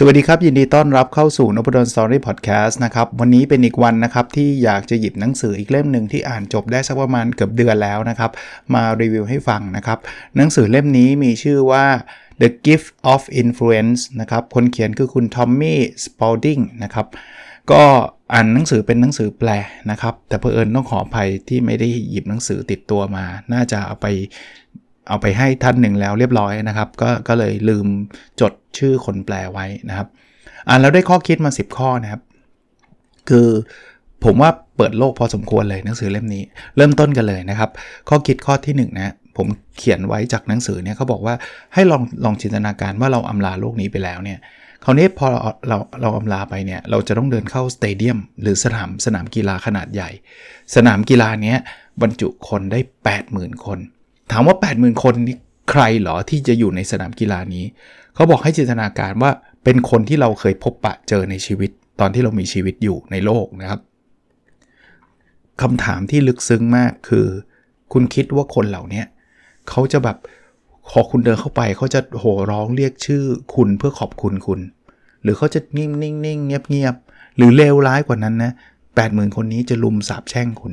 สวัสดีครับ ยินดีต้อนรับเข้าสู่นพดลสตอรี่พอดแคสต์นะครับ วันนี้เป็นอีกวันนะครับ ที่อยากจะหยิบหนังสืออีกเล่มหนึ่งที่อ่านจบได้สักประมาณเกือบเดือนแล้วนะครับ มารีวิวให้ฟังนะครับ หนังสือเล่มนี้มีชื่อว่า The Gift of Influence นะครับ คนเขียนคือคุณทอมมี่สปอลดิงนะครับ ก็อ่านหนังสือเป็นหนังสือแปลนะครับ แต่เพอเอิญต้องขออภัยที่ไม่ได้หยิบหนังสือติดตัวมา น่าจะเอาไป เอาไปให้ท่านหนึ่งแล้วเรียบร้อยนะครับ ก็ก็เลยลืมจดชื่อคนแปลไว้นะครับอ่านแล้วได้ข้อคิดมา 10 ข้อนะครับ คือผมว่าเปิดโลกพอสมควรเลยหนังสือเล่มนี้ เริ่มต้นกันเลยนะครับ ข้อคิดข้อที่1นนะผมเขียนไว้จากหนังสือเนี่ยเขาบอกว่าให้ลองลองจินตนาการว่าเราอำลาโลกนี้ไปแล้วเนี่ยคราวนี้พอเราเราเราอำลาไปเนี่ยเราจะต้องเดินเข้าสเตเดียม หรือสนามสนามกีฬาขนาดใหญ่ สนามกีฬาเนี้ยบรรจุคนได้ 80,000 คน ถามว่า 80,000 คนนี่ใครหรอที่จะอยู่ในสนามกีฬานี้ เขาบอกให้จินตนาการว่าเป็นคนที่เราเคยพบปะเจอในชีวิต ตอนที่เรามีชีวิตอยู่ในโลกนะครับคำถามที่ลึกซึ้งมากคือ คุณคิดว่าคนเหล่านี้เขาจะแบบขอคุณเดินเข้าไปเขาจะโห่ร้องเรียกชื่อคุณเพื่อขอบคุณคุณ หรือเขาจะนิ่งนิ่งนิ่งเงียบเงียบหรือเลวร้ายกว่านั้นนะแปดหมื่นคนนี้จะลุมสาบแช่งคุณ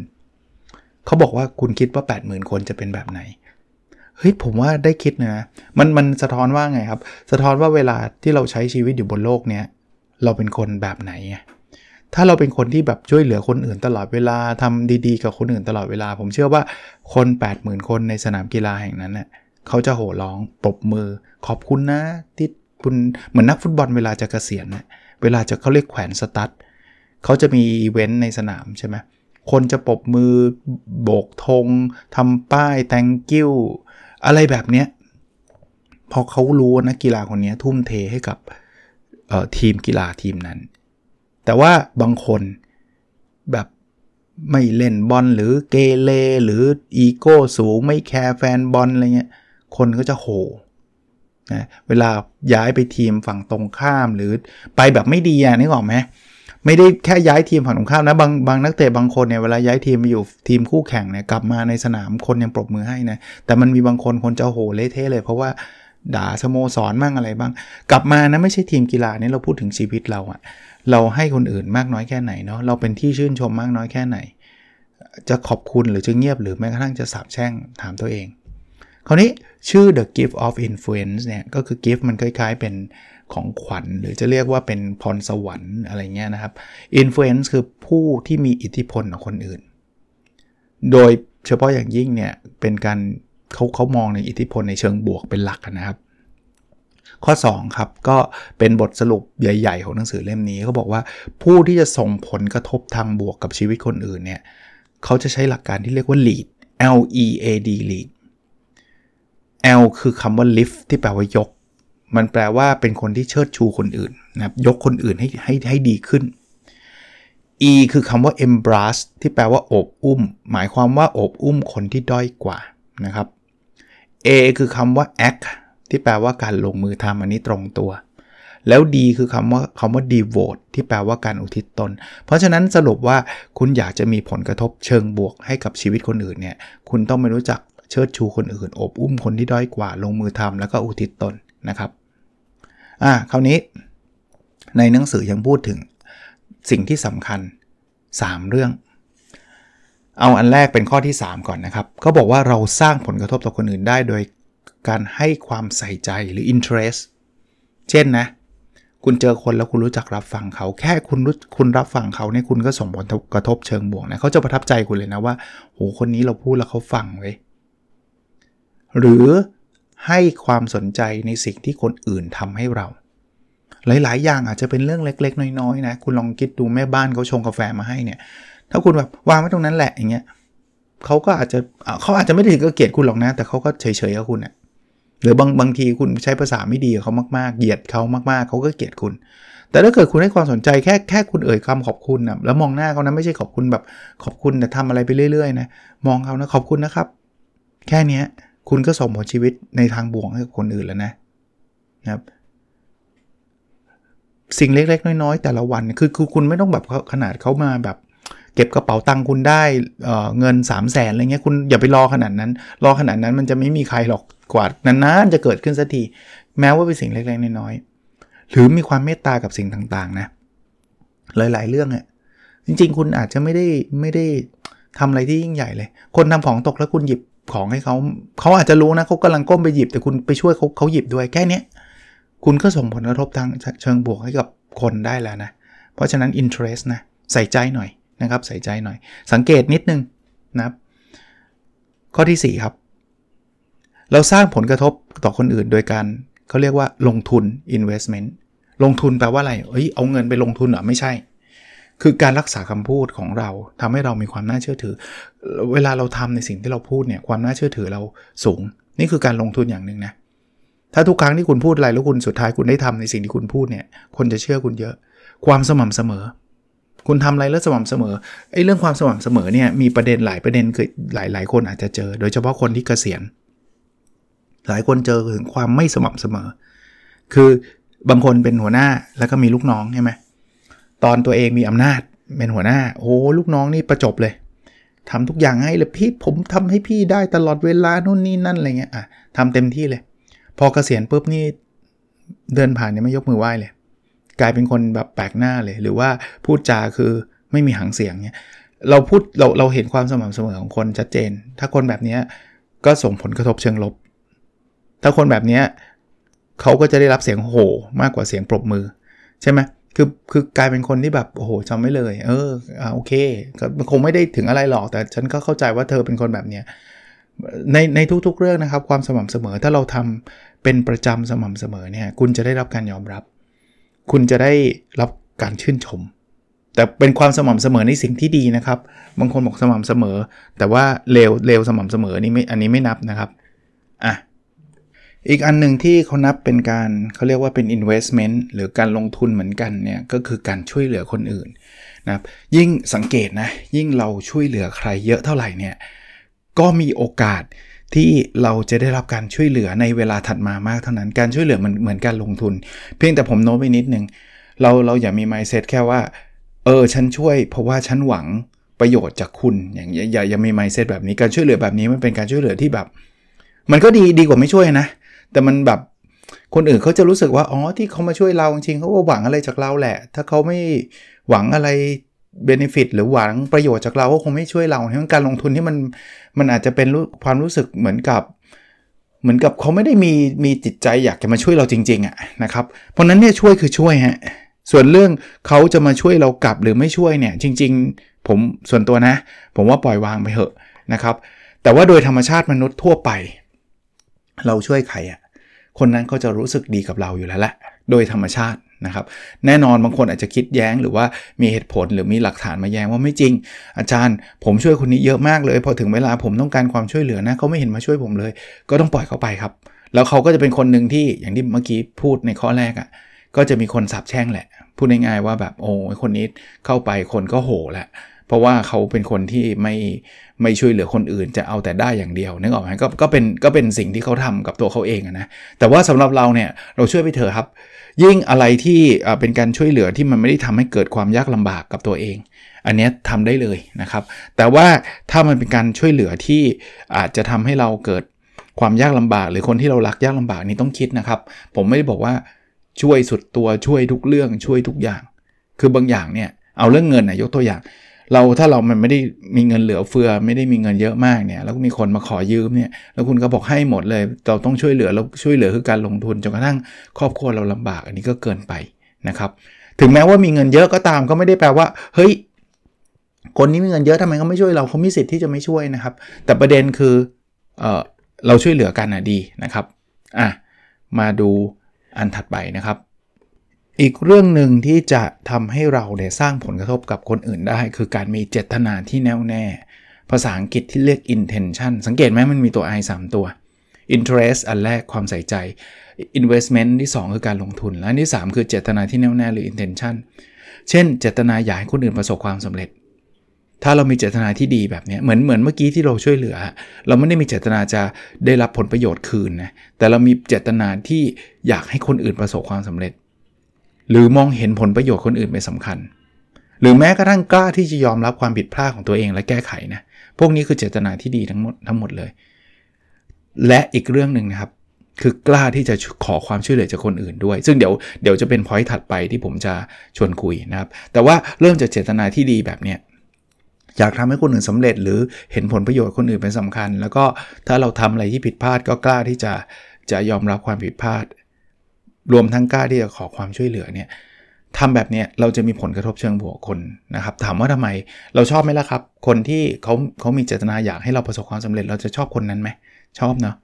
เขาบอกว่าคุณคิดว่า 8 0,000 คนจะเป็นแบบไหน เฮ้ยผมว่าได้คิดนะมันมันสะท้อนว่าไงครับ สะท้อนว่าเวลาที่เราใช้ชีวิตอยู่บนโลกเนี้ยเราเป็นคนแบบไหนถ้าเราเป็นคนที่แบบช่วยเหลือคนอื่นตลอดเวลาทำดีๆ กับคนอื่นตลอดเวลา ผมเชื่อว่าคน 80,000 คนในสนามกีฬาแห่งนั้นเน่ยเขาจะโห่ร้องปรบมือ ขอบคุณนะที่คุณเหมือนนักฟุตบอลเวลาจะกะเกษียณเนี่ยเวลาจะเขาเรียกแขวนสตั๊ดเขาจะมีอีเวนต์ในสนามใช่ไหมคนจะปรบมือโบกธงทำป้าย thank you อะไรแบบเนี้ยพอเขารู้นักกีฬาคนนี้ทุ่มเทให้กับทีมกีฬาทีมนั้น แต่ว่าบางคนแบบไม่เล่นบอลหรือเกเรหรืออีโก้สูงไม่แคร์แฟนบอลอะไรเงี้ยคนก็จะโหนะเวลาย้ายไปทีมฝั่งตรงข้ามหรือไปแบบไม่ดีอะนึกออกไหม ไม่ได้แค่ย้ายทีมฝั่งตรงข้ามนะบางบางนักเตะบางคนเนี่ยเวลาย้ายทีมไปอยู่ทีมคู่แข่งเนี่ยกลับมาในสนามคนยังปรบมือให้นะแต่มันมีบางคนคนจะโหเละเทะเลย เพราะว่าด่าสโมสรมั่งอะไรบ้าง กลับมานะไม่ใช่ทีมกีฬานี่เราพูดถึงชีวิตเราอะเราให้คนอื่นมากน้อยแค่ไหนเนาะเราเป็นที่ชื่นชมมากน้อยแค่ไหน จะขอบคุณหรือจะเงียบหรือแม้กระทั่งจะสาบแช่งถามตัวเอง คราวนี้ชื่อ the gift of influence เนี่ยก็คือ gift มันคล้ายๆเป็น ของขวัญ หรือจะเรียกว่าเป็นพรสวรรค์อะไรเงี้ยนะครับ influence คือผู้ที่มีอิทธิพลต่อคนอื่น โดยเฉพาะอย่างยิ่งเนี่ยเป็นการเขาเขามองในอิทธิพลในเชิงบวกเป็นหลักนะครับ ข้อ 2 ครับ ก็เป็นบทสรุปใหญ่ ๆ ของหนังสือเล่มนี้เขาบอกว่าผู้ที่จะส่งผลกระทบทางบวกกับชีวิตคนอื่นเนี่ยเขาจะใช้หลักการที่เรียกว่า lead L E A D lead L คือคำว่า lift ที่แปลว่ายก มันแปลว่าเป็นคนที่เชิดชูคนอื่นนะครับยกคนอื่นให้ให้ให้ดีขึ้น E คือคำว่า embrace ที่แปลว่าโอบอุ้ม หมายความว่าโอบอุ้มคนที่ด้อยกว่านะครับ A คือคำว่า act ที่แปลว่าการลงมือทำอันนี้ตรงตัว แล้วดีคือคำว่าคำว่า devote ที่แปลว่าการอุทิศตน เพราะฉะนั้นสรุปว่าคุณอยากจะมีผลกระทบเชิงบวกให้กับชีวิตคนอื่นเนี่ย คุณต้องไม่รู้จักเชิดชูคนอื่นอบอุ้มคนที่ด้อยกว่า ลงมือทำแล้วก็อุทิศตน นะครับอ่าคราวนี้ในหนังสือยังพูดถึงสิ่งที่สำคัญ 3 เรื่อง เอาอันแรกเป็นข้อที่ 3 ก่อนนะครับเขาบอกว่าเราสร้างผลกระทบต่อคนอื่นได้โดยการให้ความใส่ใจหรือ interest เช่นนะ คุณเจอคนแล้วคุณรู้จักรับฟังเขา แค่คุณรู้คุณรับฟังเขาเนี่ยคุณก็ส่งผลกระทบเชิงบวกนะเขาจะประทับใจคุณเลยนะว่าโหคนนี้เราพูดแล้วเขาฟังไว้หรือ ให้ความสนใจในสิ่งที่คนอื่นทำให้เรา หลาย ๆ อย่างอาจจะเป็นเรื่องเล็ก ๆ น้อย ๆ นะ คุณลองคิดดูแม่บ้านเขาชงกาแฟมาให้เนี่ย ถ้าคุณแบบวางไว้ตรงนั้นแหละอย่างเงี้ยเขาก็อาจจะเขาอาจจะไม่ได้ถึงก็เกลียดคุณหรอกนะ แต่เขาก็เฉยๆกับคุณเนะหรือบางบางทีคุณใช้ภาษาไม่ดีเขามากๆ เหยียดเขามากๆ เขาก็เกลียดคุณ แต่ถ้าเกิดคุณให้ความสนใจแค่แค่คุณเอ่ยคำขอบคุณนะแล้วมองหน้าเขานะไม่ใช่ขอบคุณแบบขอบคุณแต่ทำอะไรไปเรื่อยๆนะ มองเขานะขอบคุณนะครับ แค่นี้ คุณก็ส่งผลชีวิตในทางบวกให้กับคนอื่นแล้วนะนะครับ สิ่งเล็ก ๆ น้อยๆแต่ละวันคือคือคุณไม่ต้องแบบขนาดเขามาแบบเก็บกระเป๋าตังค์คุณได้เเงิน 3 0 0แสนอะไรเงี้ยคุณอย่าไปรอขนาดนั้น รอขนาดนั้นมันจะไม่มีใครหรอกกว่านานๆจะเกิดขึ้นสักทีแม้ว่าเป็นสิ่งเล็กๆน้อยๆหรือมีความเมตตากับสิ่งต่างๆนะหลายๆเรื่องอะ่ะจริงๆ คุณอาจจะไม่ได้ไม่ได้ ทำอะไรที่ยิ่งใหญ่เลย คนทำของตกแล้วคุณหยิบของให้เขาเขาอาจจะรู้นะเขากำลังก้มไปหยิบแต่คุณไปช่วยเขาเขาหยิบด้วยแค่นี้คุณก็ส่งผลกระทบทางเชิงบวกให้กับคนได้แล้วนะ เพราะฉะนั้น interest นะใส่ใจหน่อยนะครับใส่ใจหน่อย สังเกตนิดนึงนะครับข้อที่ 4 ครับ เราสร้างผลกระทบต่อคนอื่นโดยการเขาเรียกว่าลงทุน investment ลงทุนแปลว่าอะไรเอ้ยเอาเงินไปลงทุนเหรอไม่ใช่ คือการรักษาคำพูดของเราทำให้เรามีความน่าเชื่อถือ เวลาเราทำในสิ่งที่เราพูดเนี่ยความน่าเชื่อถือเราสูง นี่คือการลงทุนอย่างหนึ่งนะถ้าทุกครั้งที่คุณพูดอะไรแล้วคุณสุดท้ายคุณได้ทำในสิ่งที่คุณพูดเนี่ยคนจะเชื่อคุณเยอะ ความสม่ำเสมอ คุณทำอะไรแล้วสม่ำเสมอไอ้เรื่องความสม่ำเสมอเนี่ยมีประเด็นหลายประเด็นคือหลายหลายคนอาจจะเจอ โดยเฉพาะคนที่เกษียณ หลายคนเจอถึงความไม่สม่ำเสมอ คือบางคนเป็นหัวหน้าแล้วก็มีลูกน้องใช่ไหม ตอนตัวเองมีอำนาจเป็นหัวหน้า โอ้ลูกน้องนี่ประจบเลยทำทุกอย่างให้เลยพี่ผมทำให้พี่ได้ตลอดเวลานู่นนี่นั่นอะไรเงี้ยอะทำเต็มที่เลย พอเกษียณปุ๊บนี่เดินผ่านเนี่ยไม่ยกมือไหว้เลย กลายเป็นคนแบบแปลกหน้าเลย หรือว่าพูดจาคือไม่มีหางเสียงเนี่ยเราพูดเราเราเห็นความสม่ำเสมอของคนชัดเจน ถ้าคนแบบนี้ก็ส่งผลกระทบเชิงลบ ถ้าคนแบบนี้เขาก็จะได้รับเสียงโห่มากกว่าเสียงปรบมือ ใช่ไหม คือคือกลายเป็นคนที่แบบโอ้โหจำไม่เลย เอออ่าโอเคคงไม่ได้ถึงอะไรหรอก แต่ฉันก็เข้าใจว่าเธอเป็นคนแบบเนี้ยในในทุกๆเรื่องนะครับ ความสม่ำเสมอถ้าเราทำเป็นประจำสม่ำเสมอเนี่ยคุณจะได้รับการยอมรับ คุณจะได้รับการชื่นชม แต่เป็นความสม่ำเสมอในสิ่งที่ดีนะครับ บางคนบอกสม่ำเสมอ แต่ว่าเลวเลวสม่ำเสมอนี่ไม่อันนี้ไม่นับนะครับอะ อีกอันหนึ่งที่เขานับเป็นการเขาเรียกว่าเป็น investment หรือการลงทุนเหมือนกันเนี่ยก็คือการช่วยเหลือคนอื่นนะครับยิ่งสังเกตนะยิ่งเราช่วยเหลือใครเยอะเท่าไหร่เนี่ยก็มีโอกาสที่เราจะได้รับการช่วยเหลือในเวลาถัดมามากเท่านั้น การช่วยเหลือมันเหมือนการลงทุน เพียงแต่ผมโน้ตไปนิดนึง เราเราอย่ามี mindset แค่ว่า เออ ฉันช่วย เพราะว่าฉันหวังประโยชน์จากคุณอย่างอย่าอย่าอย่ามี mindset แบบนี้การช่วยเหลือแบบนี้มันเป็นการช่วยเหลือที่แบบ มันก็ดีดีกว่าไม่ช่วยนะ แต่มันแบบคนอื่นเขาจะรู้สึกว่าอ๋อที่เขามาช่วยเราจริงเขาก็หวังอะไรจากเราแหละ ถ้าเขาไม่หวังอะไรเบนฟิตหรือหวังประโยชน์จากเราก็คงไม่ช่วยเราเพราะการลงทุนที่มันมันอาจจะเป็นความรู้สึกเหมือนกับ เหมือนกับเขาไม่ได้มีมีจิตใจอยากจะมาช่วยเราจริงๆอะนะครับ เพราะนั้นเนี่ยช่วยคือช่วยฮะส่วนเรื่องเขาจะมาช่วยเรากลับหรือไม่ช่วยเนี่ย จริง ๆ ผมส่วนตัวนะ ผมว่าปล่อยวางไปเถอะนะครับ แต่ว่าโดยธรรมชาติมนุษย์ทั่วไป เราช่วยใครอะ คนนั้นก็จะรู้สึกดีกับเราอยู่แล้วแหละโดยธรรมชาตินะครับ แน่นอนบางคนอาจจะคิดแย้งหรือว่ามีเหตุผลหรือมีหลักฐานมาแย้งว่าไม่จริง อาจารย์ผมช่วยคนนี้เยอะมากเลย พอถึงเวลาผมต้องการความช่วยเหลือนะเขาไม่เห็นมาช่วยผมเลย ก็ต้องปล่อยเขาไปครับ แล้วเขาก็จะเป็นคนหนึ่งที่อย่างที่เมื่อกี้พูดในข้อแรกอะ่ะก็จะมีคนสับแช่งแหละ พูดง่ายๆว่าแบบโอ้คนนี้เข้าไปคนก็โหแหละ เพราะว่าเขาเป็นคนที่ไม่ไม่ช่วยเหลือคนอื่น จะเอาแต่ได้อย่างเดียวนึกออกไหมก็ก็เป็นก็เป็นสิ่งที่เขาทำกับตัวเขาเองนะแต่ว่าสำหรับเราเนี่ยเราช่วยไปเถอะครับ ยิ่งอะไรที่เป็นการช่วยเหลือที่มันไม่ได้ทำให้เกิดความยากลำบากกับตัวเอง อันนี้ทำได้เลยนะครับ แต่ว่าถ้ามันเป็นการช่วยเหลือที่อาจจะทำให้เราเกิดความยากลำบาก หรือคนที่เรารักยากลำบากนี่ต้องคิดนะครับ ผมไม่ได้บอกว่าช่วยสุดตัวช่วยทุกเรื่องช่วยทุกอย่าง คือบางอย่างเนี่ยเอาเรื่องเงินนะยกตัวอย่าง เราถ้าเรามันไม่ได้มีเงินเหลือเฟือ ไม่ได้มีเงินเยอะมากเนี่ยแล้วมีคนมาขอยืมเนี่ยแล้วคุณก็บอกให้หมดเลย เราต้องช่วยเหลือแล้วช่วยเหลือคือการลงทุนจนกระทั่งครอบครัวเราลำบาก อันนี้ก็เกินไปนะครับ ถึงแม้ว่ามีเงินเยอะก็ตามก็ไม่ได้แปลว่า เฮ้ย คนนี้มีเงินเยอะทำไมเขาไม่ช่วยเราเขามีสิทธิ์ที่จะไม่ช่วยนะครับ แต่ประเด็นคือเออเราช่วยเหลือกันนะดีนะครับอะมาดูอันถัดไปนะครับ อีกเรื่องหนึ่งที่จะทำให้เราเนี่ยสร้างผลกระทบกับคนอื่นได้ คือการมีเจตนาที่แน่วแน่ ภาษาอังกฤษที่เรียก intention สังเกตไหมมันมีตัว i 3 ตัว interest อันแรกความใส่ใจ investment ที่ 2 คือการลงทุน และที่ 3 คือเจตนาที่แน่วแน่หรือ intention เช่น เจตนาอยากให้คนอื่นประสบความสำเร็จ ถ้าเรามีเจตนาที่ดีแบบนี้เหมือนเหมือนเมื่อกี้ที่เราช่วยเหลือ เราไม่ได้มีเจตนาจะได้รับผลประโยชน์คืนนะแต่เรามีเจตนาที่อยากให้คนอื่นประสบความสำเร็จ หรือมองเห็นผลประโยชน์คนอื่นเป็นสำคัญ หรือแม้กระทั่งกล้าที่จะยอมรับความผิดพลาดของตัวเองและแก้ไขนะพวกนี้คือเจตนาที่ดีทั้งหมดทั้งหมดเลย และอีกเรื่องหนึ่งนะครับ คือกล้าที่จะขอความช่วยเหลือจากคนอื่นด้วย ซึ่งเดี๋ยวเดี๋ยวจะเป็นพอยต์ถัดไปที่ผมจะชวนคุยนะครับ แต่ว่าเริ่มจากเจตนาที่ดีแบบเนี้ยอยากทำให้คนอื่นสำเร็จ หรือเห็นผลประโยชน์คนอื่นเป็นสำคัญ แล้วก็ถ้าเราทำอะไรที่ผิดพลาดก็กล้าที่จะจะยอมรับความผิดพลาด รวมทั้งกล้าที่จะขอความช่วยเหลือเนี่ยทำแบบนี้เราจะมีผลกระทบเชิงบวกคนนะครับ ถามว่าทำไมเราชอบไหมล่ะครับ คนที่เขาเขามีเจตนาอยากให้เราประสบความสำเร็จเราจะชอบคนนั้นไหมชอบเนาะ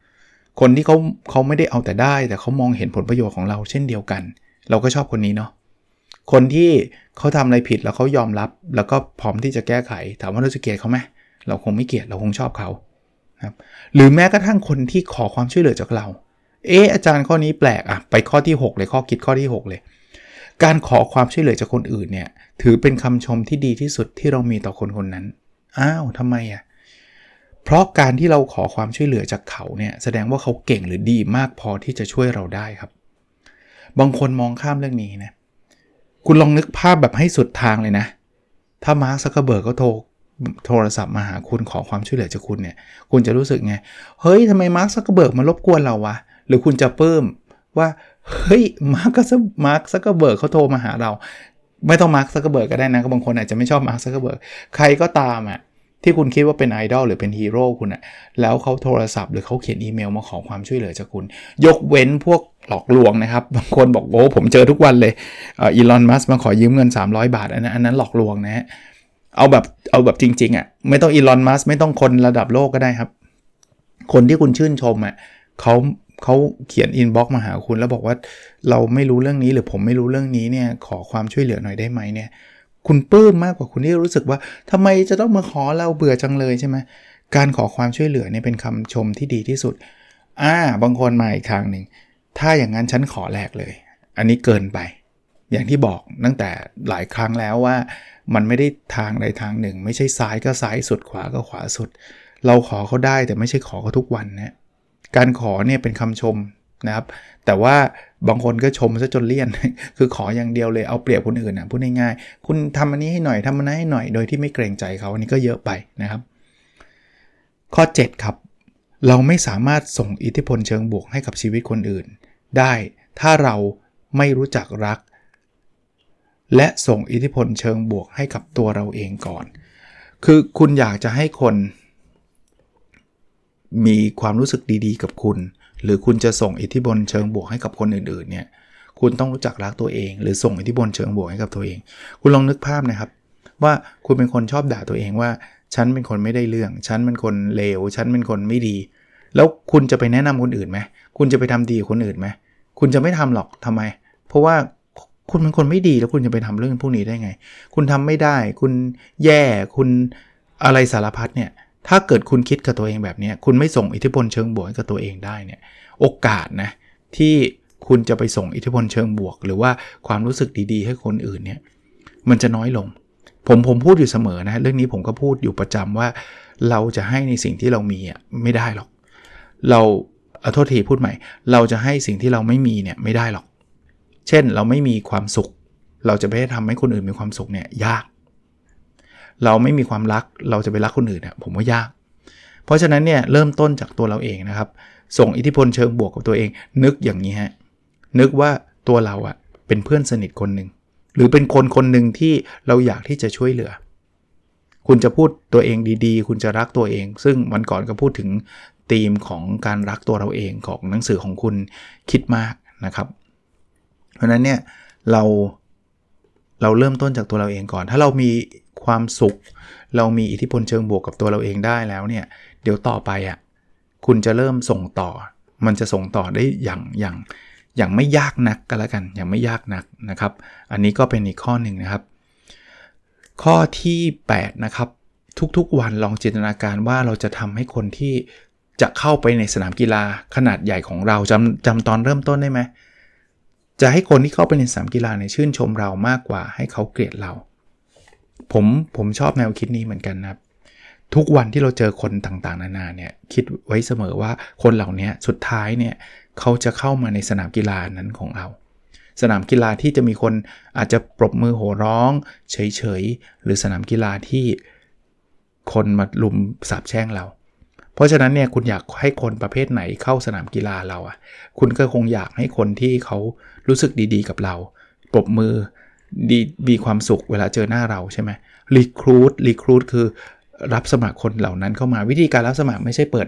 คนที่เขาเขาไม่ได้เอาแต่ได้ แต่เขามองเห็นผลประโยชน์ของเราเช่นเดียวกัน เราก็ชอบคนนี้เนาะคนที่เขาทำอะไรผิดแล้วเขายอมรับ แล้วก็พร้อมที่จะแก้ไข ถามว่าเราจะเกลียดเขาไหมเราคงไม่เกลียดเราคงชอบเขาครับหรือแม้กระทั่งคนที่ขอความช่วยเหลือจากเรา เอออาจารย์ข้อนี้แปลกอะไปข้อที่ 6 เลยข้อคิดข้อที่ 6 เลย การขอความช่วยเหลือจากคนอื่นเนี่ยถือเป็นคำชมที่ดีที่สุดที่เรามีต่อคนคนนั้น อ้าวทำไมอะเพราะการที่เราขอความช่วยเหลือจากเขาเนี่ยแสดงว่าเขาเก่งหรือดีมากพอที่จะช่วยเราได้ครับ บางคนมองข้ามเรื่องนี้นะคุณลองนึกภาพแบบให้สุดทางเลยนะ ถ้ามาร์คซักเกอร์เบิร์กเขาโทรโทรศัพท์มาหาคุณขอความช่วยเหลือจากคุณเนี่ย คุณจะรู้สึกไง เฮ้ยทำไมมาร์คซักเกอร์เบิร์กมารบกวนเราวะ หรือคุณจะเพิ่มว่า เฮ้ยมาร์คมาร์คซักเกเบิร์กเขาโทรมาหาเรา ไม่ต้องมาร์คซักเกเบิร์กก็ได้นะบางคนอาจจะไม่ชอบมาร์คซักเกเบิร์กใครก็ตามอะที่คุณคิดว่าเป็นไอดอลหรือเป็นฮีโร่คุณอะแล้วเขาโทรศัพท์หรือเขาเขียนอีเมลมาขอความช่วยเหลือจากคุณ ยกเว้นพวกหลอกลวงนะครับ บางคนบอกโอ้ผมเจอทุกวันเลยอีลอนมัสมาขอยืมเงิน 300 บาท อันนั้นอันนั้นหลอกลวงนะฮะเอาแบบเอาแบบจริง ๆอะ่ะไม่ต้องอีลอนมัสไม่ต้องคนระดับโลกก็ได้ครับ คนที่คุณชื่นชมอะเขา เขาเขียน inbox มาหาคุณแล้วบอกว่าเราไม่รู้เรื่องนี้หรือผมไม่รู้เรื่องนี้เนี่ยขอความช่วยเหลือหน่อยได้ไหมเนี่ยคุณปลื้มมากกว่าคุณที่รู้สึกว่าทำไมจะต้องมาขอเราเบื่อจังเลยใช่ไหมการขอความช่วยเหลือเนี่ยเป็นคำชมที่ดีที่สุดอ่าบางคนมาอีกทางหนึ่งถ้าอย่างนั้นฉันขอแลกเลย อันนี้เกินไป อย่างที่บอกตั้งแต่หลายครั้งแล้วว่า มันไม่ได้ทางใดทางหนึ่ง ไม่ใช่ซ้ายก็ซ้ายสุดขวาก็ขวาสุด เราขอเขาได้แต่ไม่ใช่ขอเขาทุกวันนะ การขอเนี่ยเป็นคำชมนะครับ แต่ว่าบางคนก็ชมซะจนเลี่ยน คือขออย่างเดียวเลยเอาเปรียบคนอื่นนะพูดง่ายๆ คุณทำอันนี้ให้หน่อยทำอันนั้นให้หน่อยโดยที่ไม่เกรงใจเขาอันนี้ก็เยอะไปนะครับ ข้อ 7 ครับ เราไม่สามารถส่งอิทธิพลเชิงบวกให้กับชีวิตคนอื่น ได้ถ้าเราไม่รู้จักรัก และส่งอิทธิพลเชิงบวกให้กับตัวเราเองก่อน คือคุณอยากจะให้คน มีความรู้สึกดีๆ กับคุณ หรือคุณจะส่งอิทธิพลเชิงบวกให้กับคนอื่นๆเนี่ยคุณต้องรู้จักรักตัวเอง หรือส่งอิทธิพลเชิงบวกให้กับตัวเอง คุณลองนึกภาพนะครับ ว่าคุณเป็นคนชอบด่าตัวเองว่า ฉันเป็นคนไม่ได้เรื่อง ฉันเป็นคนเลว ฉันเป็นคนไม่ดี แล้วคุณจะไปแนะนำคนอื่นไหมคุณจะไปทำดีคนอื่นไหมคุณจะไม่ทำหรอกทำไม เพราะว่าคุณเป็นคนไม่ดีแล้วคุณจะไปทำเรื่องพวกนี้ได้ไง คุณทำไม่ได้ คุณแย่คุณอะไรสารพัดเนี่ย ถ้าเกิดคุณคิดกับตัวเองแบบนี้ คุณไม่ส่งอิทธิพลเชิงบวกให้กับตัวเองได้เนี่ย โอกาสนะที่คุณจะไปส่งอิทธิพลเชิงบวก หรือว่าความรู้สึกดีๆ ให้คนอื่นเนี่ย มันจะน้อยลง ผมผมพูดอยู่เสมอนะ เรื่องนี้ผมก็พูดอยู่ประจำว่า เราจะให้ในสิ่งที่เรามีอะไม่ได้หรอก เราเอาโทษทีพูดใหม่ เราจะให้สิ่งที่เราไม่มีเนี่ยไม่ได้หรอก เช่นเราไม่มีความสุข เราจะไปทำให้คนอื่นมีความสุขเนี่ยยาก เราไม่มีความรักเราจะไปรักคนอื่นเนี่ยผมว่ายาก เพราะฉะนั้นเนี่ยเริ่มต้นจากตัวเราเองนะครับ ส่งอิทธิพลเชิงบวกกับตัวเอง นึกอย่างนี้ฮะนึกว่าตัวเราอะเป็นเพื่อนสนิทคนหนึ่งหรือเป็นคนคนหนึ่งที่เราอยากที่จะช่วยเหลือ คุณจะพูดตัวเองดีๆ คุณจะรักตัวเอง ซึ่งวันก่อนก็พูดถึงธีมของการรักตัวเราเองของหนังสือของคุณคิดมากนะครับ เพราะนั้นเนี่ยเรา เราเริ่มต้นจากตัวเราเองก่อน ถ้าเรามีความสุข เรามีอิทธิพลเชิงบวกกับตัวเราเองได้แล้วเนี่ย เดี๋ยวต่อไปอะ่ะ คุณจะเริ่มส่งต่อ มันจะส่งต่อได้อย่างอย่างอย่างไม่ยากนักก็แล้วกัน อย่างไม่ยากนักนะครับ อันนี้ก็เป็นอีกข้อหนึ่งนะครับ ข้อที่ 8 นะครับ ทุกๆวันลองจินตนาการว่าเราจะทำให้คนที่จะเข้าไปในสนามกีฬาขนาดใหญ่ของเราจำจำตอนเริ่มต้นได้ไหม จะให้คนที่เข้าไปในสนามกีฬาในชื่นชมเรามากกว่าให้เขาเกลียดเรา ผมผมชอบแนวคิดนี้เหมือนกันนะครับ ทุกวันที่เราเจอคนต่างๆ นานาเนี่ยคิดไว้เสมอว่าคนเหล่านี้สุดท้ายเนี่ยเขาจะเข้ามาในสนามกีฬานั้นของเรา สนามกีฬาที่จะมีคนอาจจะปรบมือโห่ร้อง เฉยๆหรือสนามกีฬาที่คนมาลุมสาบแช่งเรา เพราะฉะนั้นเนี่ยคุณอยากให้คนประเภทไหนเข้าสนามกีฬาเราอะ่ะ คุณก็คงอยากให้คนที่เขารู้สึกดีๆกับเราปรบมือดีมีความสุขเวลาเจอหน้าเราใช่ไหมรีครูดรีครูดคือรับสมัครคนเหล่านั้นเข้ามาวิธีการรับสมัครไม่ใช่เปิด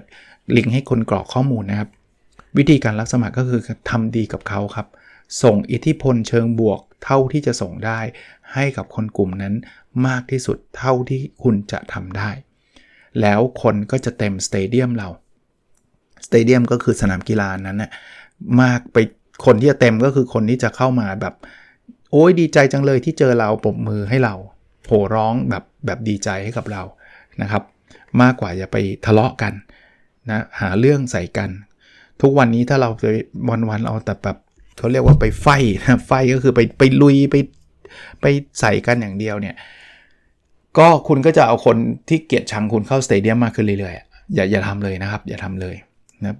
ลิงก์ให้คนกรอกข้อมูลนะครับ วิธีการรับสมัครก็คือทำดีกับเขาครับ ส่งอิทธิพลเชิงบวก เท่าที่จะส่งได้ ให้กับคนกลุ่มนั้นมากที่สุดเท่าที่คุณจะทำได้ แล้วคนก็จะเต็มสเตเดียมเรา สเตเดียมก็คือสนามกีฬานั้นนะมากไปคนที่จะเต็มก็คือคนที่จะเข้ามาแบบ โอ้ยดีใจจังเลยที่เจอเราปรบมือให้เราโหร้องแบบแบบดีใจให้กับเรานะครับ มากกว่าจะไปทะเลาะกันนะหาเรื่องใส่กัน ทุกวันนี้ถ้าเราไปวันๆเอาแต่แบบเขาเรียกว่าไปไฟนะไฟก็คือไปไปลุยไปไปใส่กันอย่างเดียวเนี่ย ก็คุณก็จะเอาคนที่เกลียดชังคุณเข้าสเตเดียมมากขึ้นเรื่อยๆ อย่าอย่าทำเลยนะครับ อย่าทำเลยนะครับ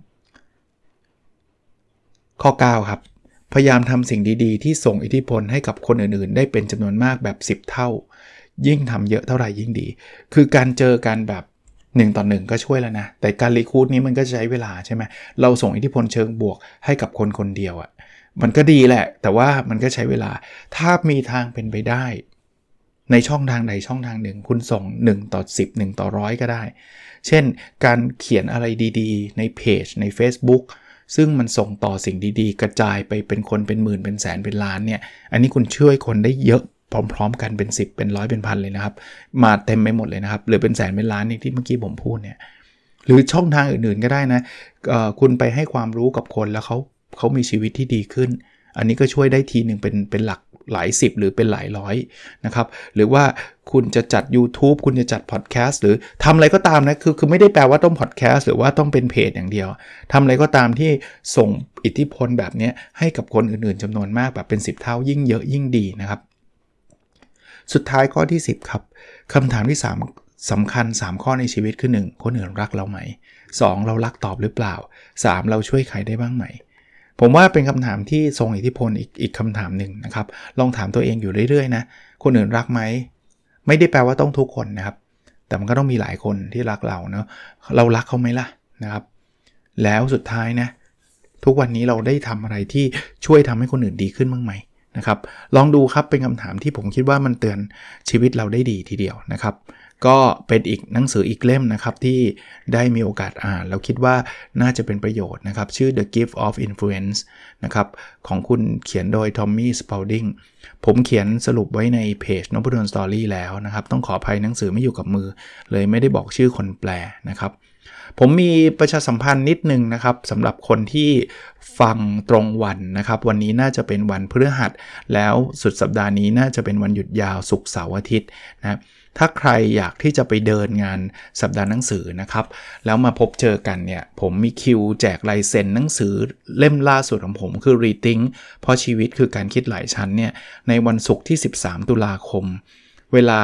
ข้อ 9 ครับ พยายามทำสิ่งดีๆ ที่ส่งอิทธิพลให้กับคนอื่นๆ ได้เป็นจำนวนมากแบบ 10 เท่า ยิ่งทำเยอะเท่าไหร่ยิ่งดี คือการเจอกันแบบ1ต่อ1ก็ช่วยแล้วนะ แต่การรีคูดนี้มันก็ใช้เวลาใช่ไหมเราส่งอิทธิพลเชิงบวกให้กับคนคนเดียวอะ่ะมันก็ดีแหละ แต่ว่ามันก็ใช้เวลา ถ้ามีทางเป็นไปได้ ในช่องทางใดช่องทางหนึ่ง คุณส่ง 1 ต่อ 10 1 ต่อร้อยก็ได้ เช่น การเขียนอะไรดีๆ ในเพจใน Facebook ซึ่งมันส่งต่อสิ่งดีๆ กระจายไปเป็นคนเป็นหมื่นเป็นแสนเป็นล้านเนี่ย อันนี้คุณช่วยคนได้เยอะพร้อม ๆ กันเป็น 10 เป็นร้อยเป็นพันเลยนะครับ มาเต็มไปหมดเลยนะครับ หรือเป็นแสนเป็นล้านนี่ที่เมื่อกี้ผมพูดเนี่ย หรือช่องทางอื่นๆก็ได้นะ คุณไปให้ความรู้กับคนแล้วเขาเขามีชีวิตที่ดีขึ้น อันนี้ก็ช่วยได้ทีหนึ่งเป็นเป็นหลัก หลายสิบหรือเป็นหลายร้อยนะครับ หรือว่าคุณจะจัด YouTube คุณจะจัดพอดแคสต์หรือทำอะไรก็ตามนะคือคือไม่ได้แปลว่าต้องพอดแคสต์หรือว่าต้องเป็นเพจอย่างเดียวทำอะไรก็ตามที่ส่งอิทธิพลแบบนี้ให้กับคนอื่นๆจำนวนมากแบบเป็น 10 เท่ายิ่งเยอะยิ่งดีนะครับ สุดท้ายข้อที่ 10 ครับคำถามที่ 3สำคัญ 3 ข้อในชีวิตคือ 1 คนอื่นรักเราไหม 2 เรารักตอบหรือเปล่า 3 เราช่วยใครได้บ้างไหม ผมว่าเป็นคำถามที่ทรงอิทธิพลอีกอีกคำถามหนึ่งนะครับ ลองถามตัวเองอยู่เรื่อยๆนะคนอื่นรักไหมไม่ได้แปลว่าต้องทุกคนนะครับ แต่มันก็ต้องมีหลายคนที่รักเราเนาะเรารักเขาไหมล่ะนะครับ แล้วสุดท้ายนะ ทุกวันนี้เราได้ทำอะไรที่ช่วยทำให้คนอื่นดีขึ้นบ้างไหมนะครับ ลองดูครับเป็นคำถามที่ผมคิดว่ามันเตือนชีวิตเราได้ดีทีเดียวนะครับ ก็เป็นอีกหนังสืออีกเล่มนะครับที่ได้มีโอกาสอ่าน แล้วคิดว่าน่าจะเป็นประโยชน์นะครับ ชื่อ The Gift of Influence นะครับของคุณเขียนโดย Tommy Spalding ผมเขียนสรุปไว้ในเพจนพดลสตอรี่แล้วนะครับ ต้องขออภัยหนังสือไม่อยู่กับมือ เลยไม่ได้บอกชื่อคนแปลนะครับ ผมมีประชาสัมพันธ์นิดนึงนะครับสำหรับคนที่ฟังตรงวันนะครับ วันนี้น่าจะเป็นวันพฤหัส แล้วสุดสัปดาห์นี้น่าจะเป็นวันหยุดยาวศุกร์เสาร์อาทิตย์นะถ้าใครอยากที่จะไปเดินงานสัปดาห์หนังสือนะครับ แล้วมาพบเจอกันเนี่ย ผมมีคิวแจกลายเซ็นหนังสือเล่มล่าสุดของผมคือ Reading เพราะชีวิตคือการคิดหลายชั้นเนี่ยในวันศุกร์ที่ 13 ตุลาคม เวลา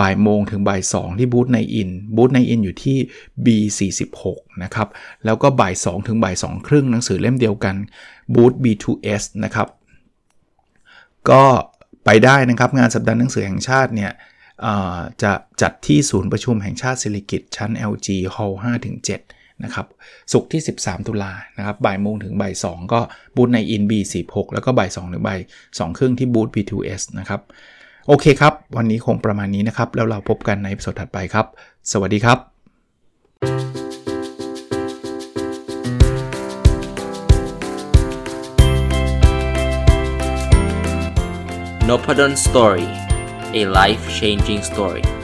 บ่ายโมงถึงบ่าย2ที่บูธในอินบูธในอินอยู่ที่ B46 นะครับ แล้วก็บ่าย2ถึงบ่าย2ครึ่งหนังสือเล่มเดียวกันบูธ B2S นะครับ ก็ไปได้นะครับงานสัปดาห์หนังสือแห่งชาติเนี่ยจะจัดที่ศูนย์ประชุมแห่งชาติศิริกิตชั้น LG Hall 5-7 นะครับสุกที่ 13 ตุลานะครับ บ่ายโมงถึงบ่าย2ก็บูธใน In B46 แล้วก็บ่าย2ถึงบ่าย2ครึ่งที่บูธ B2S นะครับ โอเคครับ วันนี้คงประมาณนี้นะครับ แล้วเราพบกันในสดถัดไปครับ สวัสดีครับ n o p a d o n Story a life changing story